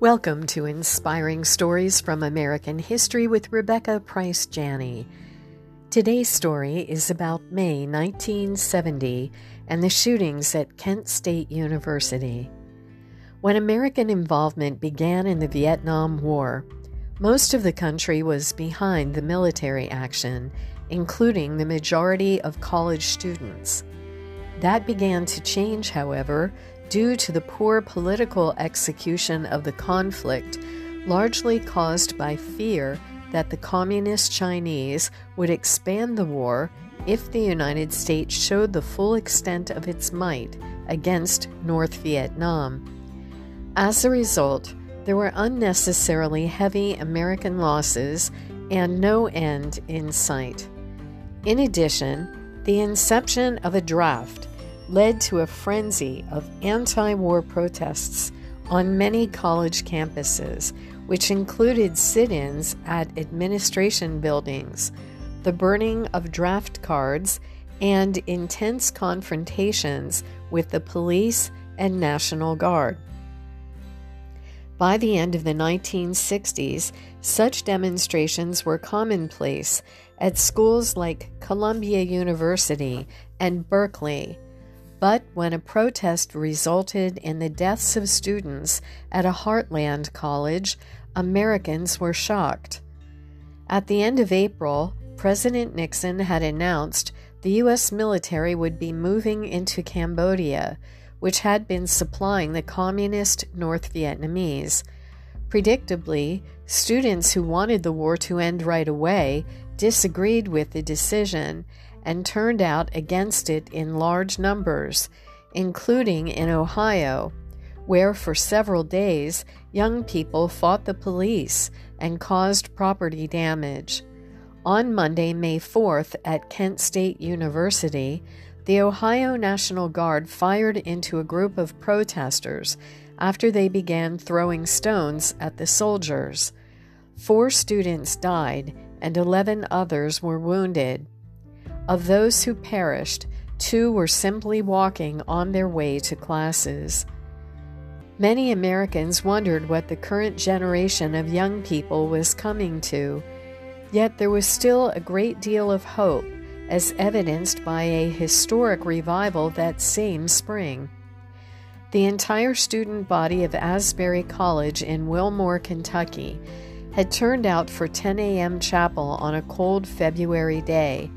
Welcome to Inspiring Stories from American History with Rebecca Price Janney. Today's story is about May 1970 and the shootings at Kent State University. When American involvement began in the Vietnam War, most of the country was behind the military action, including the majority of college students. That began to change, however, due to the poor political execution of the conflict, largely caused by fear that the Communist Chinese would expand the war if the United States showed the full extent of its might against North Vietnam. As a result, there were unnecessarily heavy American losses and no end in sight. In addition, the inception of a draft led to a frenzy of anti war protests on many college campuses, which included sit ins at administration buildings, the burning of draft cards, and intense confrontations with the police and National Guard. By the end of the 1960s, such demonstrations were commonplace at schools like Columbia University and Berkeley but when a protest resulted in the deaths of students at a Heartland college, Americans were shocked. At the end of April, President Nixon had announced the U.S. military would be moving into Cambodia, which had been supplying the communist North Vietnamese. Predictably, students who wanted the war to end right away disagreed with the decision and turned out against it in large numbers, including in Ohio, where for several days young people fought the police and caused property damage. On Monday, May 4th, at Kent State University, the Ohio National Guard fired into a group of protesters after they began throwing stones at the soldiers. Four students died and 11 others were wounded. Of those who perished, two were simply walking on their way to classes. Many Americans wondered what the current generation of young people was coming to, yet there was still a great deal of hope, as evidenced by a historic revival that same spring. The entire student body of Asbury College in Wilmore, Kentucky, had turned out for 10 a.m. chapel on a cold February day.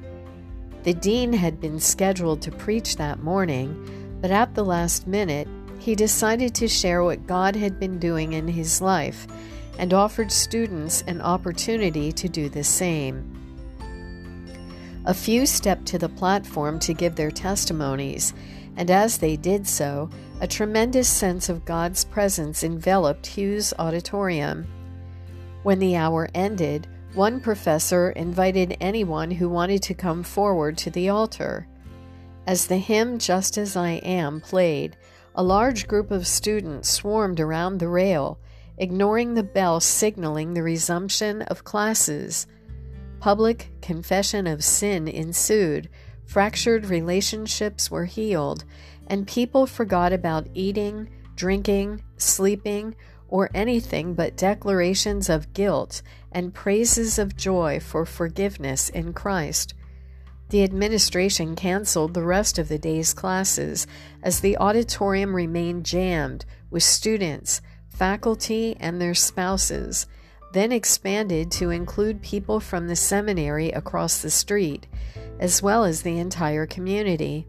The dean had been scheduled to preach that morning, but at the last minute, he decided to share what God had been doing in his life and offered students an opportunity to do the same. A few stepped to the platform to give their testimonies, and as they did so, a tremendous sense of God's presence enveloped Hughes Auditorium. When the hour ended, one professor invited anyone who wanted to come forward to the altar. As the hymn Just As I Am played, a large group of students swarmed around the rail, ignoring the bell signaling the resumption of classes. Public confession of sin ensued, fractured relationships were healed, and people forgot about eating, drinking, sleeping, or anything but declarations of guilt and praises of joy for forgiveness in Christ. The administration canceled the rest of the day's classes as the auditorium remained jammed with students, faculty, and their spouses, then expanded to include people from the seminary across the street, as well as the entire community.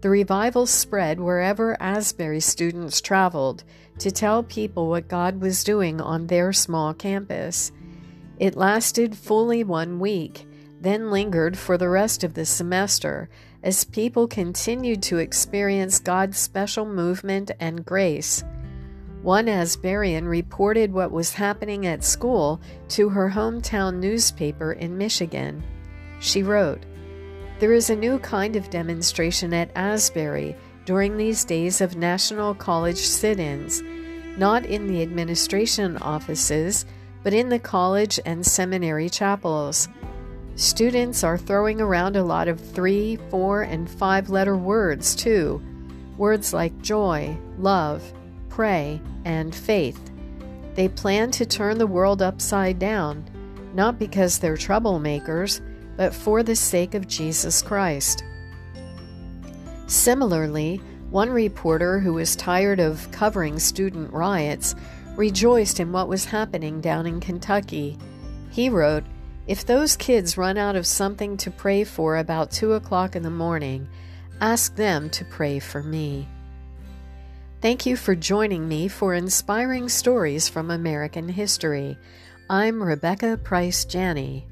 The revival spread wherever Asbury students traveled to tell people what God was doing on their small campus. It lasted fully one week, then lingered for the rest of the semester as people continued to experience God's special movement and grace. One Asburian reported what was happening at school to her hometown newspaper in Michigan. She wrote, there is a new kind of demonstration at Asbury during these days of National College sit ins, not in the administration offices, but in the college and seminary chapels. Students are throwing around a lot of three, four, and five letter words, too. Words like joy, love, pray, and faith. They plan to turn the world upside down, not because they're troublemakers, but for the sake of Jesus Christ. Similarly, one reporter who was tired of covering student riots rejoiced in what was happening down in Kentucky. He wrote, If those kids run out of something to pray for about 2 o'clock in the morning, ask them to pray for me. Thank you for joining me for inspiring stories from American history. I'm Rebecca Price Janney.